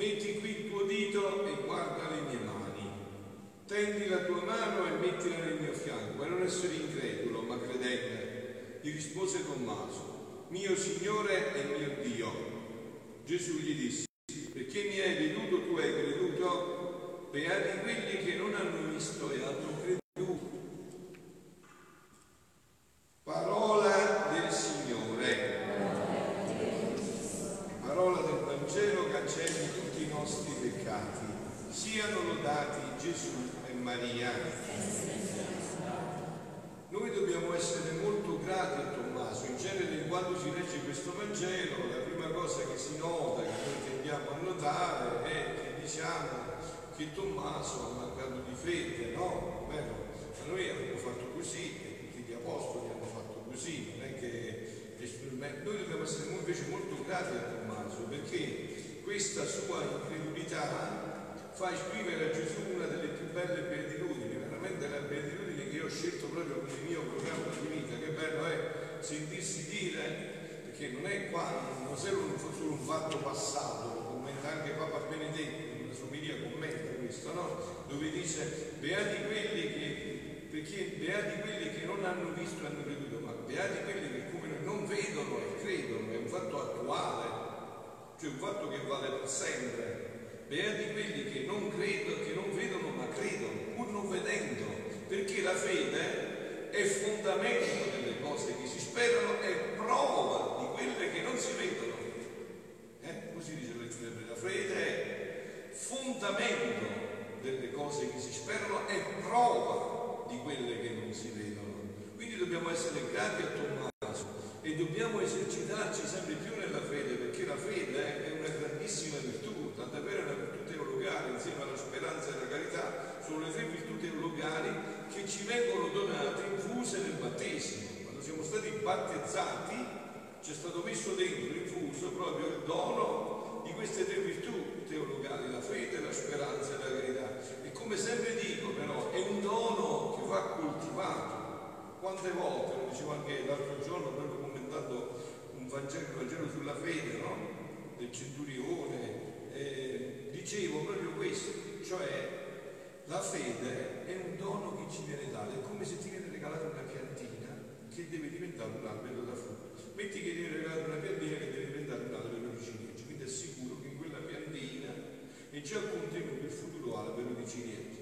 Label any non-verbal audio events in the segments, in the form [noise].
metti qui il tuo dito e guarda le mie mani tendi la tua mano e mettila nel mio fianco, e non essere incredulo, ma credente. Gli rispose Tommaso, mio Signore e mio Dio. Gesù gli disse, perché mi hai veduto, tu hai creduto? Beati quelli che non hanno visto e hanno creduto. Parola del Signore. Parola del Vangelo cancelli tutti i nostri peccati. Siano lodati Gesù Maria. Noi dobbiamo essere molto grati a Tommaso, in genere quando si legge questo Vangelo la prima cosa che si nota, che noi tendiamo a notare è che diciamo che Tommaso ha mancato di fede, no? Vero? Ma noi abbiamo fatto così e tutti gli apostoli hanno fatto così, non è che noi dobbiamo essere invece molto grati a Tommaso perché questa sua incredulità fa scrivere a Gesù una delle più belle beatitudini, veramente la beatitudine che io ho scelto proprio come mio programma di vita, che bello è sentirsi dire, perché non è qua, non solo un fatto passato, commenta anche Papa Benedetto, una famiglia commenta questo, no? Dove dice, beati quelli che, perché beati quelli che non hanno visto e hanno creduto, ma beati quelli che come noi non vedono e credono, è un fatto attuale, cioè un fatto che vale per sempre beati quelli che non credono, che non vedono ma credono, pur non vedendo, perché la fede è fondamento delle cose che si sperano, è prova di quelle che non si vedono. Eh? Così dice la fede è fondamento delle cose che si sperano, è prova di quelle che non si vedono. Quindi dobbiamo essere grati a Tommaso e dobbiamo esercitarci sempre più nella fede, perché la fede è una grandissima virtù tant'è vero la virtù teologale insieme alla speranza e alla carità sono le tre virtù teologali che ci vengono donate, infuse nel battesimo. Quando siamo stati battezzati ci è stato messo dentro, infuso proprio il dono di queste tre virtù teologali, la fede, la speranza e la carità. E come sempre dico però, è un dono che va coltivato. Quante volte, lo dicevo anche l'altro giorno, proprio commentando un Vangelo, un Vangelo sulla fede, no? del centurione, eh, dicevo proprio questo, cioè la fede è un dono che ci viene dato, è come se ti viene regalata una piantina che deve diventare un albero da frutto. Metti che ti viene regalata una piantina che deve diventare un albero di ciliegi, quindi è sicuro che in quella piantina è già contenuto il futuro albero di ciliegi.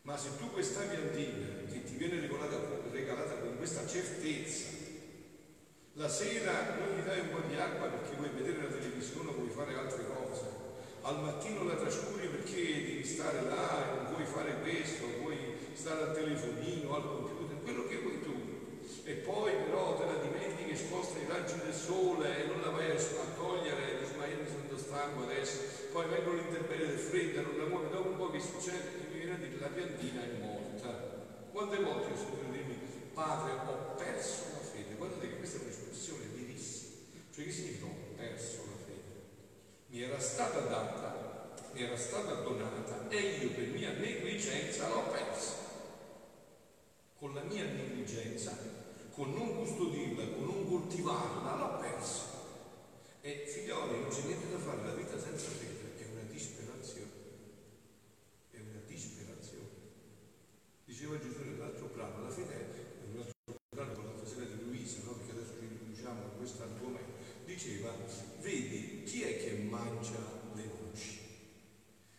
Ma se tu questa piantina che ti viene regalata, regalata con questa certezza la sera non gli dai un po' di acqua perché vuoi vedere la televisione o vuoi fare altre cose. Al mattino la trascuri perché devi stare là e non vuoi fare questo, vuoi stare al telefonino, al computer, quello che vuoi tu. E poi però te la dimentichi che sposta i raggi del sole e non la vai a togliere, dici ma io mi sento stanco adesso, poi vengono l'intemperie del freddo, non la muovi, dopo un po' che succede? Che mi viene a dire la piantina è morta. Quante volte ho sentito dirmi, padre, ho perso la fede. Guardate che questa è un'espressione dirissima. Cioè che significa ho perso la fede? Mi era stata data, mi era stata donata e io per mia negligenza l'ho persa. Con la mia negligenza, con non custodirla, con non coltivarla, l'ho persa. E figlioli, non c'è niente da fare, la vita senza fede è una disperazione. È una disperazione. Diceva Gesù nell'altro brano, la fede è questo argomento, diceva, vedi chi è che mangia le noci?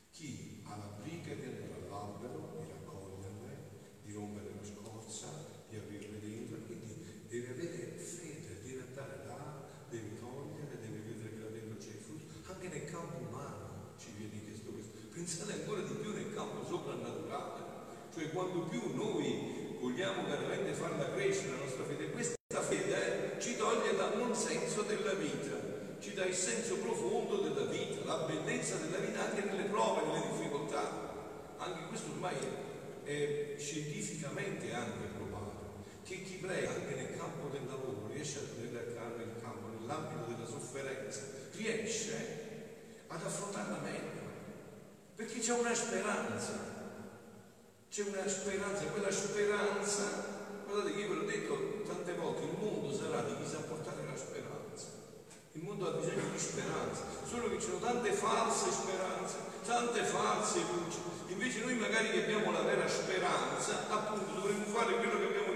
Chi ha la briga di andare all'albero, di raccoglierle, di rompere la scorza, di aprirle dentro, quindi deve avere fede, deve andare là, deve togliere, deve vedere che là dentro c'è il frutto. Anche nel campo umano ci viene chiesto questo. Pensate ancora di più nel campo soprannaturale, quando più noi vogliamo veramente farla crescere la nostra fede, questa fede ci toglie dal non senso della vita, ci dà il senso profondo della vita, la bellezza della vita anche nelle prove, nelle difficoltà. Anche questo ormai è scientificamente anche provato. che chi prega anche nel campo del lavoro riesce a tenere nel campo, nell'ambito della sofferenza, riesce ad affrontarla meglio, perché c'è una speranza, c'è una speranza, quella speranza, guardate che io ve l'ho detto tante volte, il mondo sarà diviso a portare la speranza, il mondo ha bisogno di speranza, solo che ci sono tante false speranze, tante false luci, invece noi magari che abbiamo la vera speranza, appunto dovremmo fare quello che abbiamo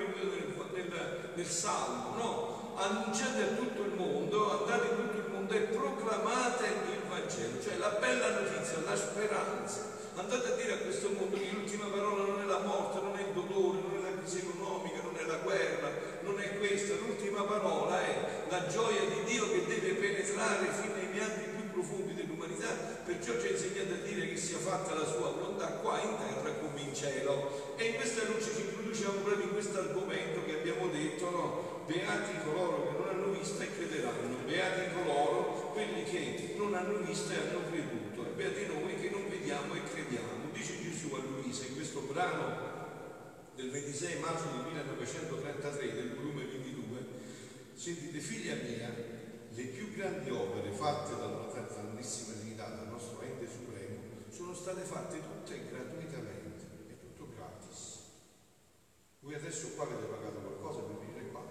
nel, nel Salmo, no? Annunciate a tutto il mondo, andate in tutto il mondo e proclamate il Vangelo, cioè la bella notizia, la speranza. Andate a dire a questo mondo che l'ultima parola non è la morte, non è il dolore, non è la crisi economica, non è la guerra, non è questa, l'ultima parola è la gioia di Dio che deve penetrare fino ai pianti più profondi dell'umanità, perciò ci ha insegnato a dire che sia fatta la sua volontà qua in terra come in cielo. E in questa luce ci introduciamo proprio in questo argomento che abbiamo detto, no? Beati coloro che non hanno visto e crederanno, beati coloro quelli che non hanno visto e hanno creduto, e beati noi che non vediamo e crediamo. Dice Gesù a Luisa in questo brano del 26 marzo del 1933 del volume 22, sentite figlia mia, le più grandi opere fatte dalla Santissima Trinità, dal nostro ente supremo, sono state fatte tutte gratuitamente, è tutto gratis. Voi adesso qua avete pagato qualcosa per venire qua.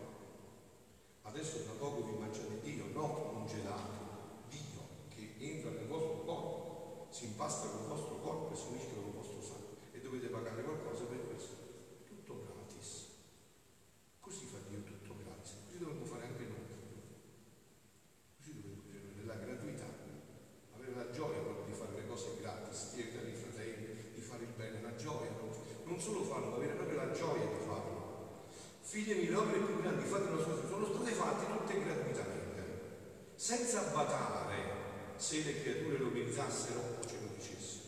Adesso tra poco vi mangiate Dio, no un gelato, Dio che entra nel vostro corpo, si impasta col vostro corpo e si unisce con il vostro sangue e dovete pagare qualcosa per questo. Tutto gratis. Così fa Dio tutto gratis. Così dovremmo fare anche noi. Così dovremmo dire nella gratuità, avere la gioia proprio di fare le cose gratis, di aiutare i fratelli, di fare il bene, la gioia. Non solo farlo, ma avere proprio la gioia di farlo. Figli miei, le opere più grandi fatte nella sua sono state fatte tutte gratuitamente, senza badare se le meritassero o ce lo dicessero.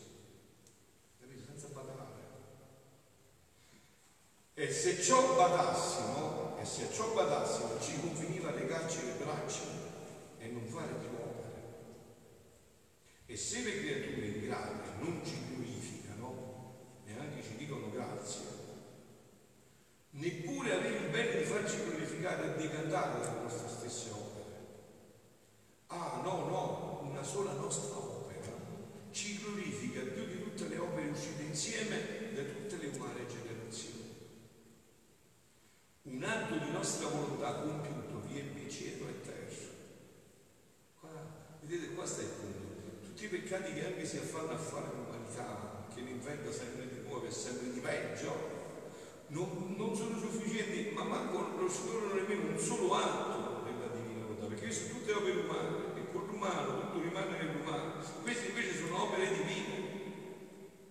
Capite? Senza badare. E se ciò badassimo, e se ciò badassimo, ci conveniva legarci le braccia e non fare più opere. E se le creature ingrate non ci glorificano, neanche ci dicono grazie, neppure avere il bene di farci glorificare e di cantare le nostre stesse opere. Ah no, no, una sola nostra opera ci glorifica più di tutte le opere uscite insieme da tutte le umane generazioni. Un atto di nostra volontà compiuto riempie cielo e terra. Qua, vedete, qua sta il punto. Tutti i peccati che anche si affanno a fare l'umanità, che ne inventa sempre di nuovo e sempre di peggio, non, non, sono sufficienti, ma manco non scorrono nemmeno un solo atto della divina volontà, perché sono tutte opere umane, e con l'umano tutto rimane nell'umano. Queste invece sono opere divine,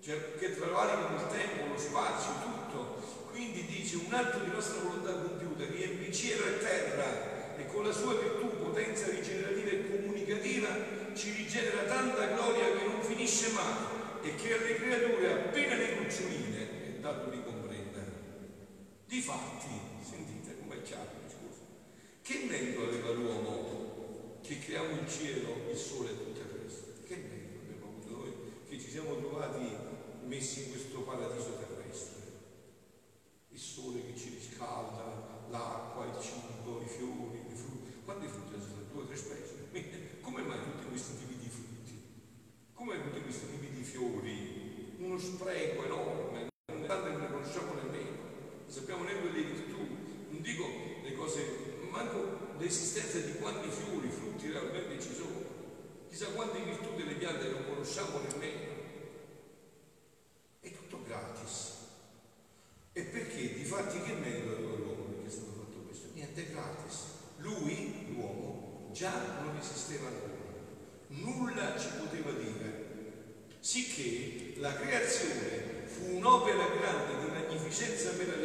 cioè che travalicano il tempo, lo spazio, tutto. Quindi dice un atto di nostra volontà compiuta riempie cielo e terra e con la sua potenza rigenerativa e comunicativa ci rigenera tanta gloria che non finisce mai e che alle creature appena le cuccioline è dato di comprendere. Difatti, sentite com'è chiaro il discorso, che merito aveva l'uomo che creiamo il cielo, il sole e tutte queste? Che merito abbiamo avuto noi che ci siamo trovati messi in questo paradiso terrestre? Il sole che ci riscalda, l'acqua, il cibo, i fiori, i frutti. Quanti frutti sono? Due o tre specie? Come mai tutti questi tipi di frutti? Come tutti questi tipi di fiori? Spreco enorme, non ne conosciamo nemmeno, non sappiamo neanche le virtù, non dico le cose, manco l'esistenza di quanti fiori, frutti realmente ci sono. Chissà quante virtù delle piante non conosciamo nemmeno. 60 minutes.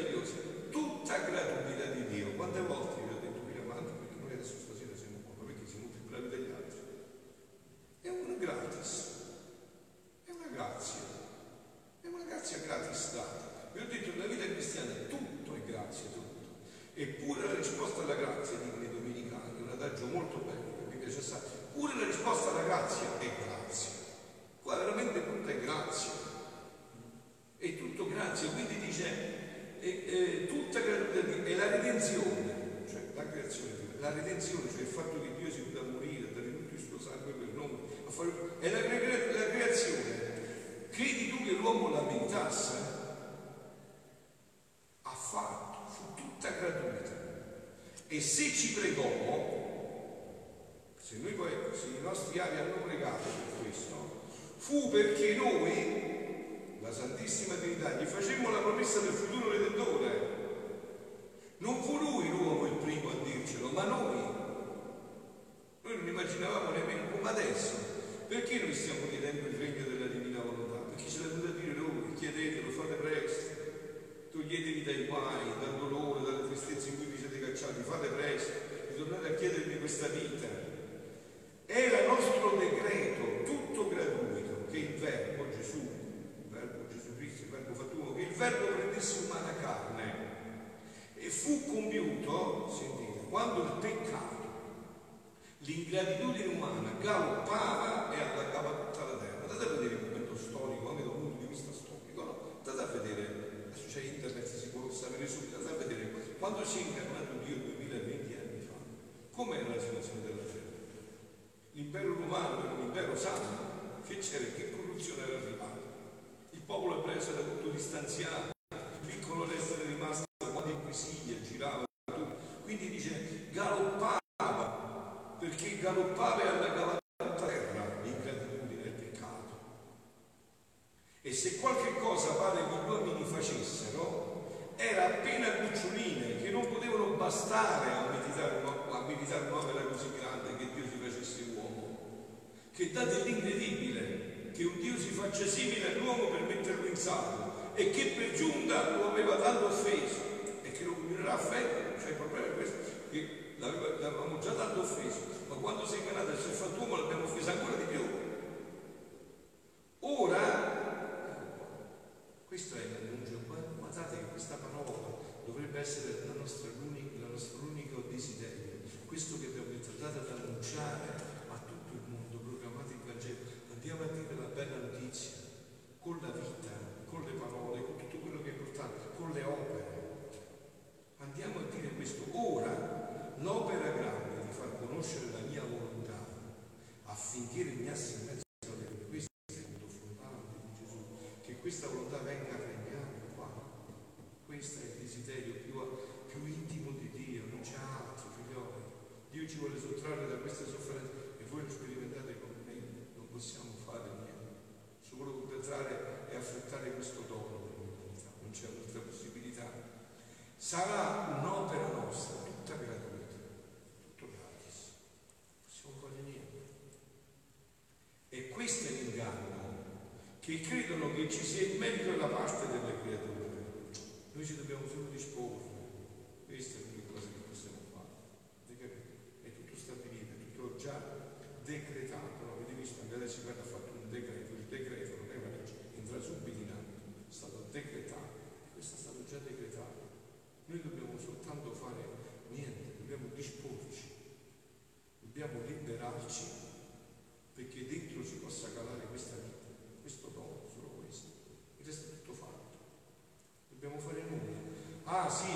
Immaginavamo nemmeno come adesso. Perché noi stiamo chiedendo il regno della divina volontà? Perché ce l'ha dovuto dire lui, chiedetelo, fate presto, toglietevi dai guai, dal dolore, dalle tristezze in cui vi siete cacciati, fate presto, ritornate a chiedermi questa vita. Era nostro decreto, tutto gratuito, che il Verbo Gesù, il Verbo Gesù Cristo, il Verbo fatto uomo, che il Verbo prendesse umana carne e fu compiuto, sentite, quando il peccato, l'ingratitudine umana galoppava e allagava tutta la terra. Andate a vedere il momento storico, anche dal punto di vista storico, no? Andate a vedere, adesso c'è internet, si può sapere subito, andate a vedere quando si è incarnato Dio 2020 anni fa, com'era la situazione della terra. L'impero romano era un impero santo, che c'era, che corruzione era arrivata. Il popolo ebreo era tutto distanziato, il piccolo essere rimasto quando inquisiglia, girava tutto. Quindi dice galoppava, perché galoppava e allagava tutta terra l'ingratitudine del peccato. E se qualche cosa pare che gli uomini facessero, era appena cuccioline che non potevano bastare a meditare, a meditare un'opera così grande che Dio si facesse uomo. Che dà dell'incredibile che un Dio si faccia simile all'uomo per metterlo in salvo e che per giunta lo aveva tanto offeso e che lo continuerà a offendere. Cioè il problema è questo, che l'avevamo già tanto offeso, quando si è fatto uomo l'abbiamo offeso ancora di più. Ora, questo è l'annuncio, guardate che questa parola dovrebbe essere la nostra, il nostro unico desiderio, questo che abbiamo andate ad annunciare a tutto il mondo, proclamate il Vangelo, andiamo a dire la bella notizia, con la vita, con le parole, con tutto quello che è importante, con le opere. Andiamo a dire questo. Ora, l'opera grande di far conoscere la mia volontà affinché regnasse in mezzo a me, questo è il punto fondante di Gesù, che questa volontà venga a regnare qua. Questo è il desiderio più, più intimo di Dio, non c'è altro, figlioli. Dio ci vuole sottrarre da queste sofferenze e voi lo sperimentate con me, non possiamo fare niente. Solo completare e affrettare questo dono dell'umanità, non c'è un'altra possibilità. Sarà un'opera nostra, tutta gratuita, tutto gratis. Non possiamo fare niente. E questo è l'inganno, che credono che ci sia il merito da parte delle creature. Noi ci dobbiamo solo disporre. Questa è l'unica cosa che possiamo fare. È tutto stabilito, è tutto già decretato. No? Avete visto, magari si guarda ha fatto un decreto, il decreto non è una legge, entra subito in atto, è stato decretato. Questo è stato già decretato. Noi dobbiamo soltanto fare niente, dobbiamo disporci, dobbiamo liberarci perché dentro si possa calare questa vita, questo dono, solo questo. Il resto è tutto fatto. Dobbiamo fare nulla. Ah sì,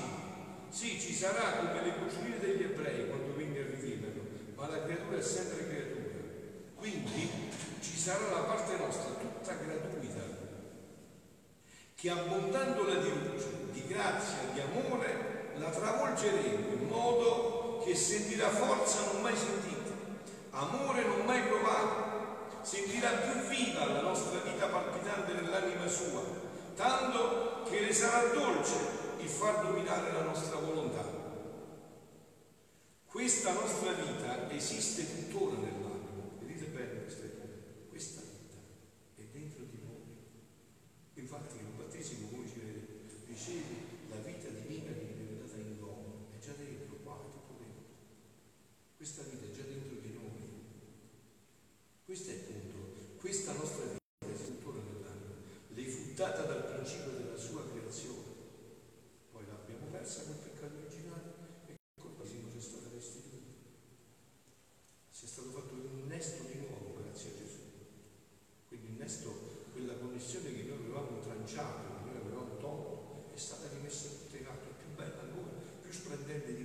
sì, ci sarà come le cucine degli ebrei quando venne a riviverlo, ma la creatura è sempre creatura. Quindi ci sarà la parte nostra tutta gratuita, che abbondandola di luce, di grazia, di amore, la travolgeremo in modo che sentirà forza non mai sentita, amore non mai provato, sentirà più viva la nostra vita palpitante nell'anima sua, tanto che le sarà dolce il far dominare la nostra volontà. Questa nostra vita esiste tuttora nell'anima, vedete bene questa vita, questa vita è dentro di noi. Infatti nel battesimo come ci ricevi la vita divina che viene data in dono, è già dentro, qua, è tutto dentro. Questa vita è già dentro di noi. Questo è il punto. Questa nostra vita è le fu data dal principio della sua creazione. Poi l'abbiamo persa col peccato originale e col battesimo ci è stata restituita. Si è stato fatto un innesto di nuovo grazie a Gesù. Quindi innesto, quella connessione che noi avevamo tranciato, che noi avevamo tolto, è stata rimessa tutta in atto, più bella ancora, più splendente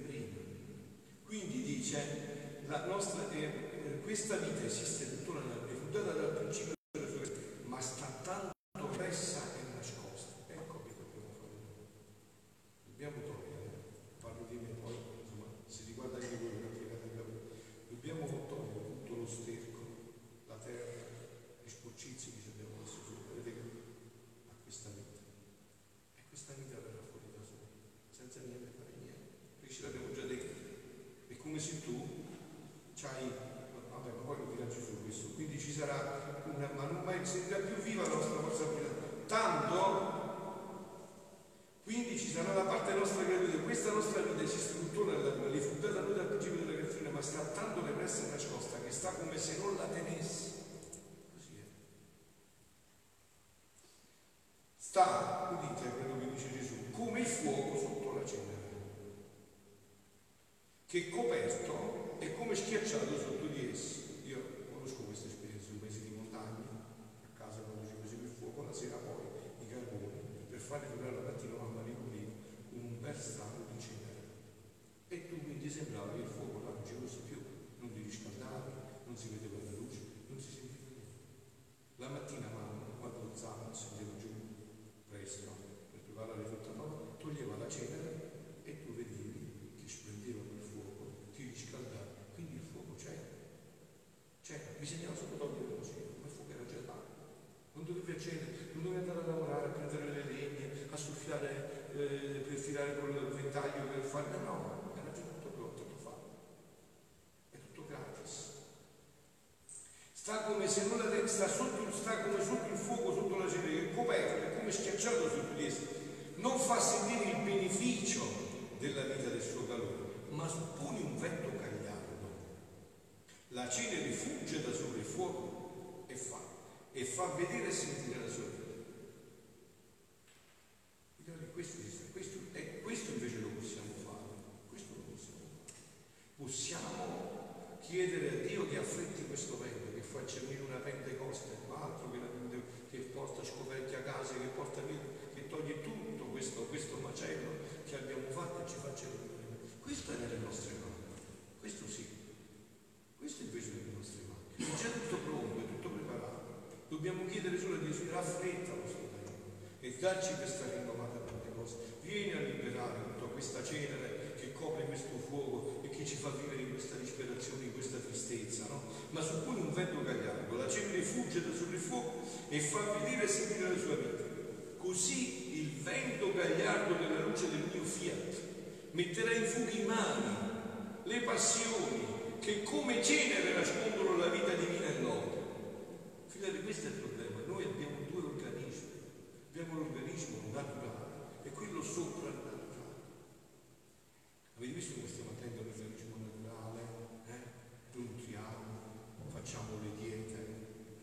se tu c'hai, vabbè, ma poi lo dirà Gesù questo, quindi ci sarà una, ma non mai sentirà più viva la nostra vitale. Tanto quindi ci sarà da parte nostra gratitudine. Questa nostra vita si struttura nella tua, fu data noi dal principio della creazione, ma sta tanto repressa e nascosta che sta come se non la tenessi. Sta, udite quello che dice Gesù, come il fuoco sotto la cenere, che coperto è come schiacciato sotto di essi. Io conosco questa esperienza sui paesi di montagna, a casa quando ci facevo il fuoco, la sera poi i carboni, per fare durare la mattina per strano di cenere. E tu quindi sembrava che il fuoco là non ci fosse più, non ti riscaldavi, non si vedeva la luce, non si sentiva niente. La mattina mamma, quando alzava, scendeva giù presto per preparare tutta la roba, toglieva la cenere e tu vedevi che splendeva quel fuoco, ti riscaldavi, quindi il fuoco c'era. C'era, bisognava solo togliere la cenere, ma il fuoco era là. Non dovevi accendere, non dovevi andare a lavorare, a prendere le legne, a soffiare eh, per tirare con il ventaglio per fare, no, no, era già tutto pronto, tutto fatto. È tutto gratis. Sta come se non la sta, sotto, sta come sotto il fuoco, sotto la cenere, è coperto, è come schiacciato su di esso. Non fa sentire il beneficio della vita del suo calore, ma suppone un vento cagliardo. La cenere fugge da sopra il fuoco e fa, e fa vedere e sentire la sua vita. Questo, questo, eh, questo invece lo possiamo fare, questo lo possiamo fare. Possiamo chiedere a Dio che affretti questo vento, che faccia venire una pentecoste, ma altro che, la, che porta scoperti a casa, che porta via, che toglie tutto questo, questo macello che abbiamo fatto e ci faccia venire. Questo è nelle nostre mani, questo sì, questo invece è nelle nostre mani. È già tutto pronto, è tutto preparato. Dobbiamo chiedere solo a Dio, raffretta questo tempo e darci questa rinnovata vieni a liberare tutta questa cenere che copre questo fuoco e che ci fa vivere in questa disperazione, in questa tristezza, no? Ma su cui un vento gagliardo, la cenere fugge da il fuoco e fa vedere e sentire la sua vita. Così il vento gagliardo della luce del mio fiat metterà in fuga i mali, le passioni che come cenere nascondono la vita divina e l'opera. Figlioli, questo è il problema. Noi abbiamo due organismi. Abbiamo l'organismo naturale e quello soprannaturale. Avete visto come stiamo attenti al meccanismo naturale? Eh? Facciamo le diete,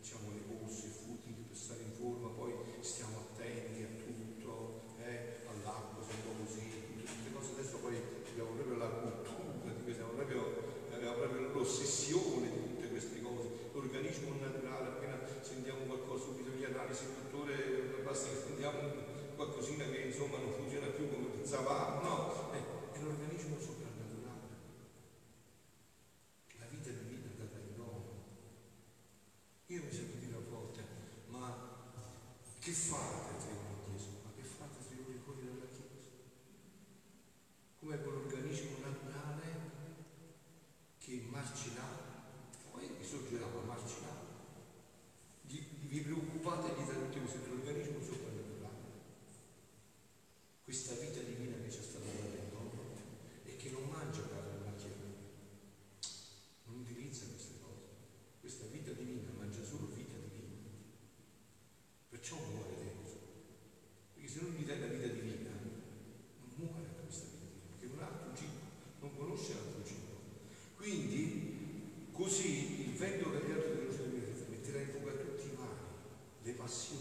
facciamo le corse, i frutti per stare in forma, poi stiamo attenti a tutto, eh? all'acqua, siamo così, tutte queste cose. Adesso poi abbiamo proprio la cultura, abbiamo proprio, abbiamo proprio l'ossessione di tutte queste cose. L'organismo naturale, appena sentiamo qualcosa subito gli analisi, il dottore basta che sentiamo qualcosina che insomma non funziona più come pensavamo, no, eh, è l'organismo soprannaturale. bless you.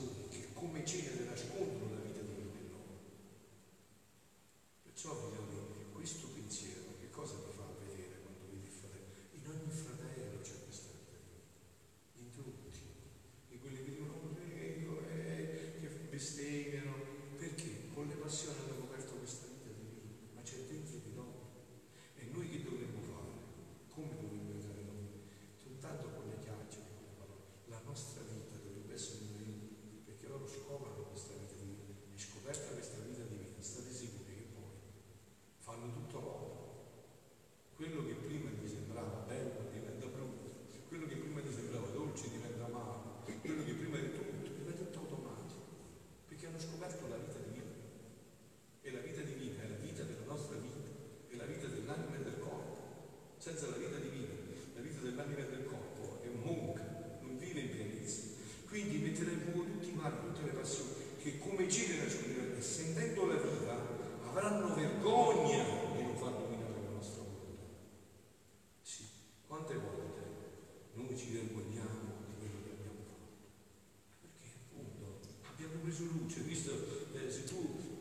luce, visto eh, se tu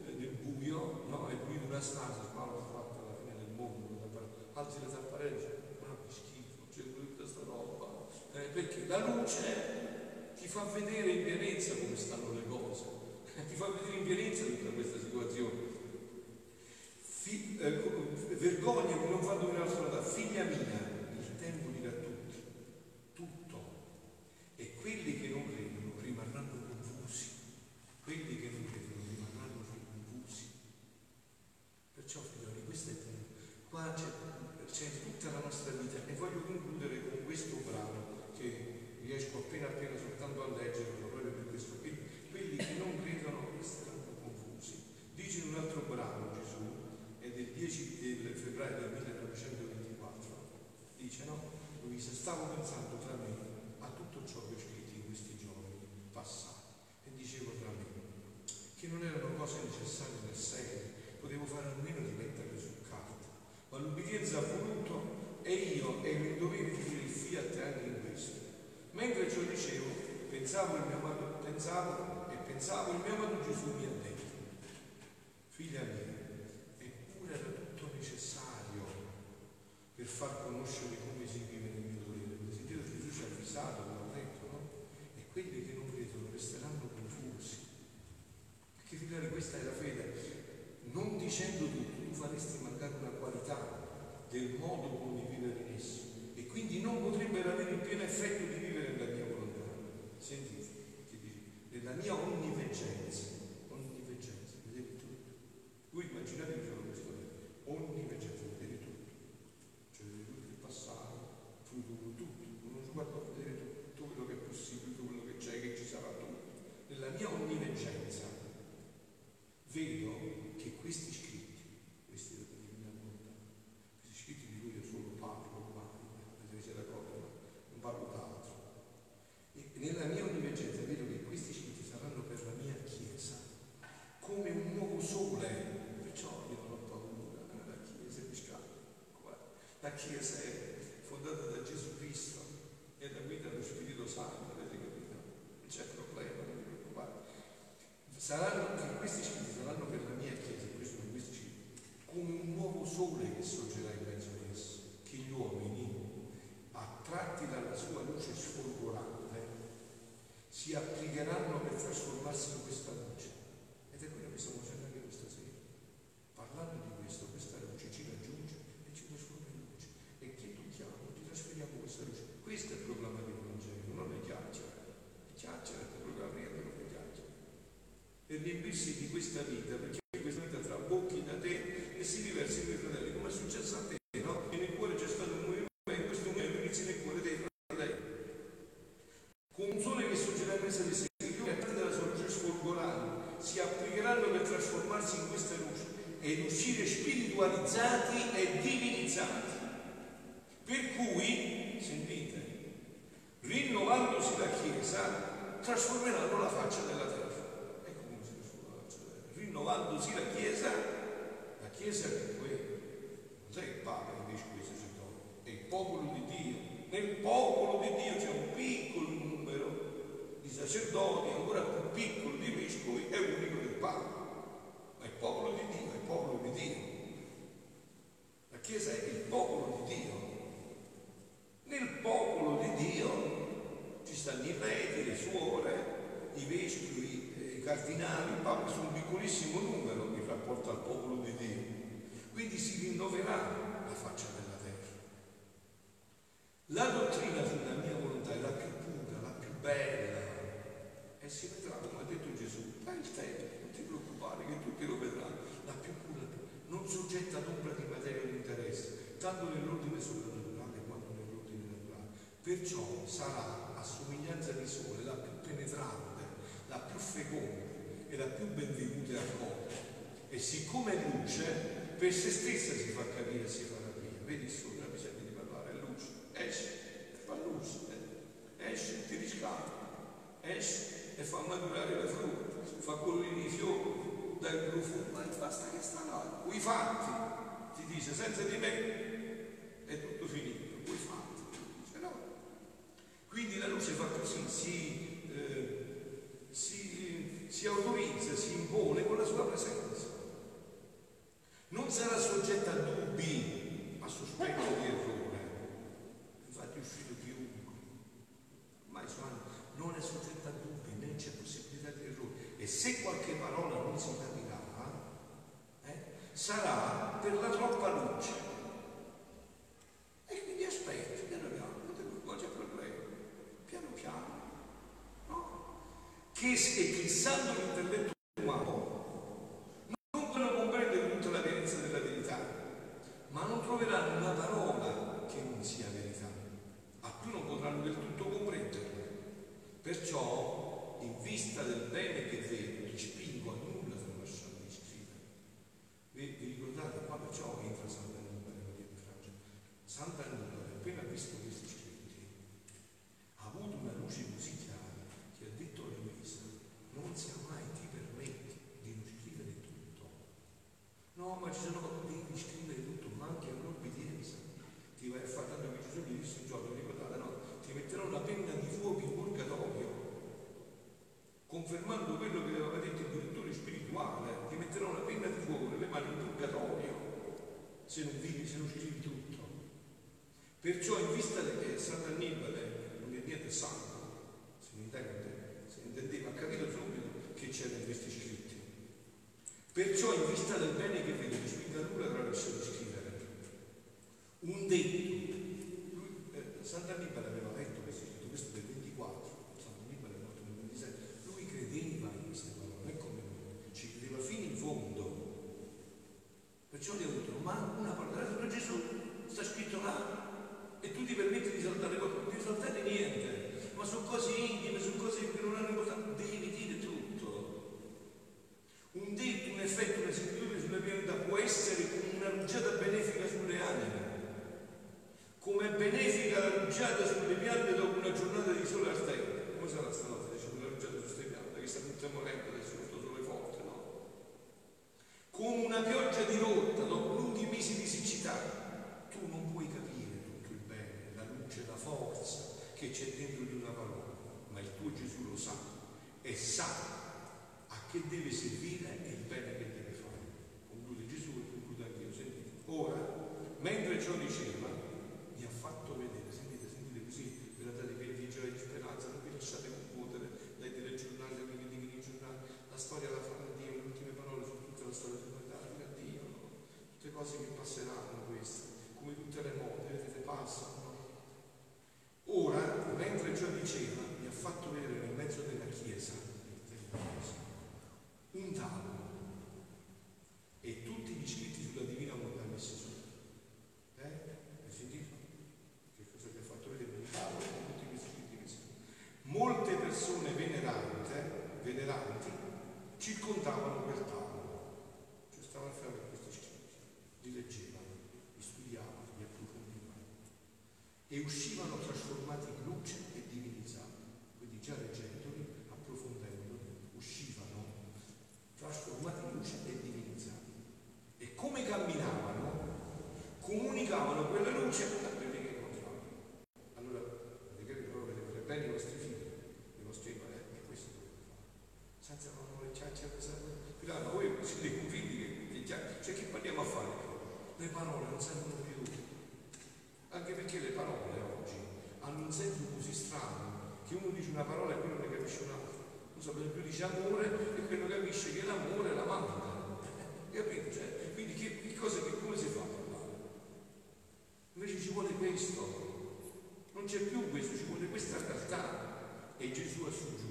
eh, nel buio, no, hai pulito una stanza, ma l'ho fatta la fine del mondo, alzi le tapparelle, ma che schifo, c'è tutta questa roba, eh, perché la luce ti fa vedere in pienezza come stanno le cose, [laughs] ti fa vedere in pienezza tutta questa situazione. Fi, eh, vergogna come non e mi dovevo finire il fiat anche in questo. Mentre ciò dicevo, pensavo, mio, pensavo e pensavo il mio amato Gesù mio Chiesa è fondata da Gesù Cristo e da guida dello Spirito Santo, avete capito? Non c'è problema, non vi preoccupate. Saranno questa vita quindi si rinnoverà la faccia della terra. La dottrina sulla mia volontà è la più pura, la più bella e si vedrà, come ha detto Gesù, dai il tempo, non ti preoccupare che tutti lo vedranno, la più pura, non soggetta ad ombra di materia di interesse, tanto nell'ordine soprannaturale quanto nell'ordine naturale. Perciò sarà a somiglianza di sole la più penetrante, la più feconda e la più benvenuta e accolta. E siccome luce, per se stessa si fa capire e si fa via, Vedi il sole, non bisogna di parlare, è luce, esce e fa luce, eh. esce ti riscalda, esce e fa maturare le frutta, fa colline i fiori, dai il profumo, ma basta che sta là, i fatti, ti dice senza di me è tutto finito, i fatti. Cioè, no. Quindi la luce fa così, sì, sarà soggetta a dubbi, a sospetto di errore. ma ci sono devi scrivere tutto quanto è un'obbedienza. Ti vai a fare tanto che Gesù gli disse un ricordate no? Ti metterò una penna di fuoco in purgatorio confermando quello che aveva detto il direttore spirituale. Ti metterò una penna di fuoco nelle mani in purgatorio se non vivi se non scrivi tutto. Perciò ma una parola della Gesù sta scritto là e tu ti permetti di saltare qualcosa, non devi saltare niente, ma su cose intime, su cose che non hanno importanza, devi dire tu. un senso così strano che uno dice una parola e poi non ne capisce un'altra. Non so, per esempio dice amore e quello capisce che l'amore è la mamma. [laughs] Capito? Cioè, quindi che, che cosa che come si fa a parlare? Invece ci vuole questo, non c'è più questo, ci vuole questa realtà. E Gesù ha suggerito.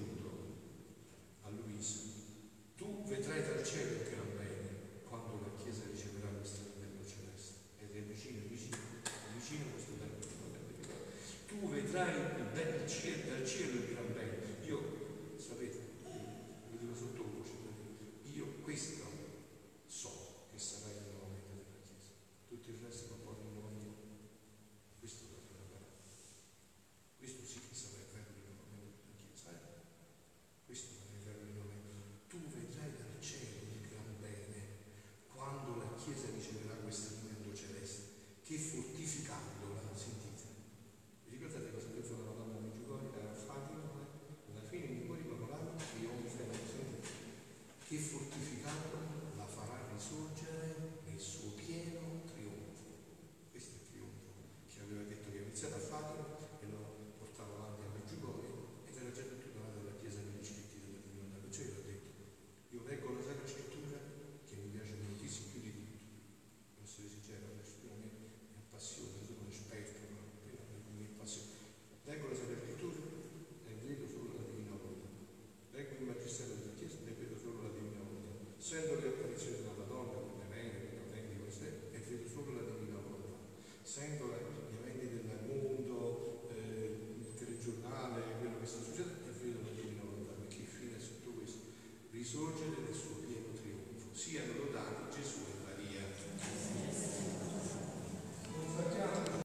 Sento le apparizioni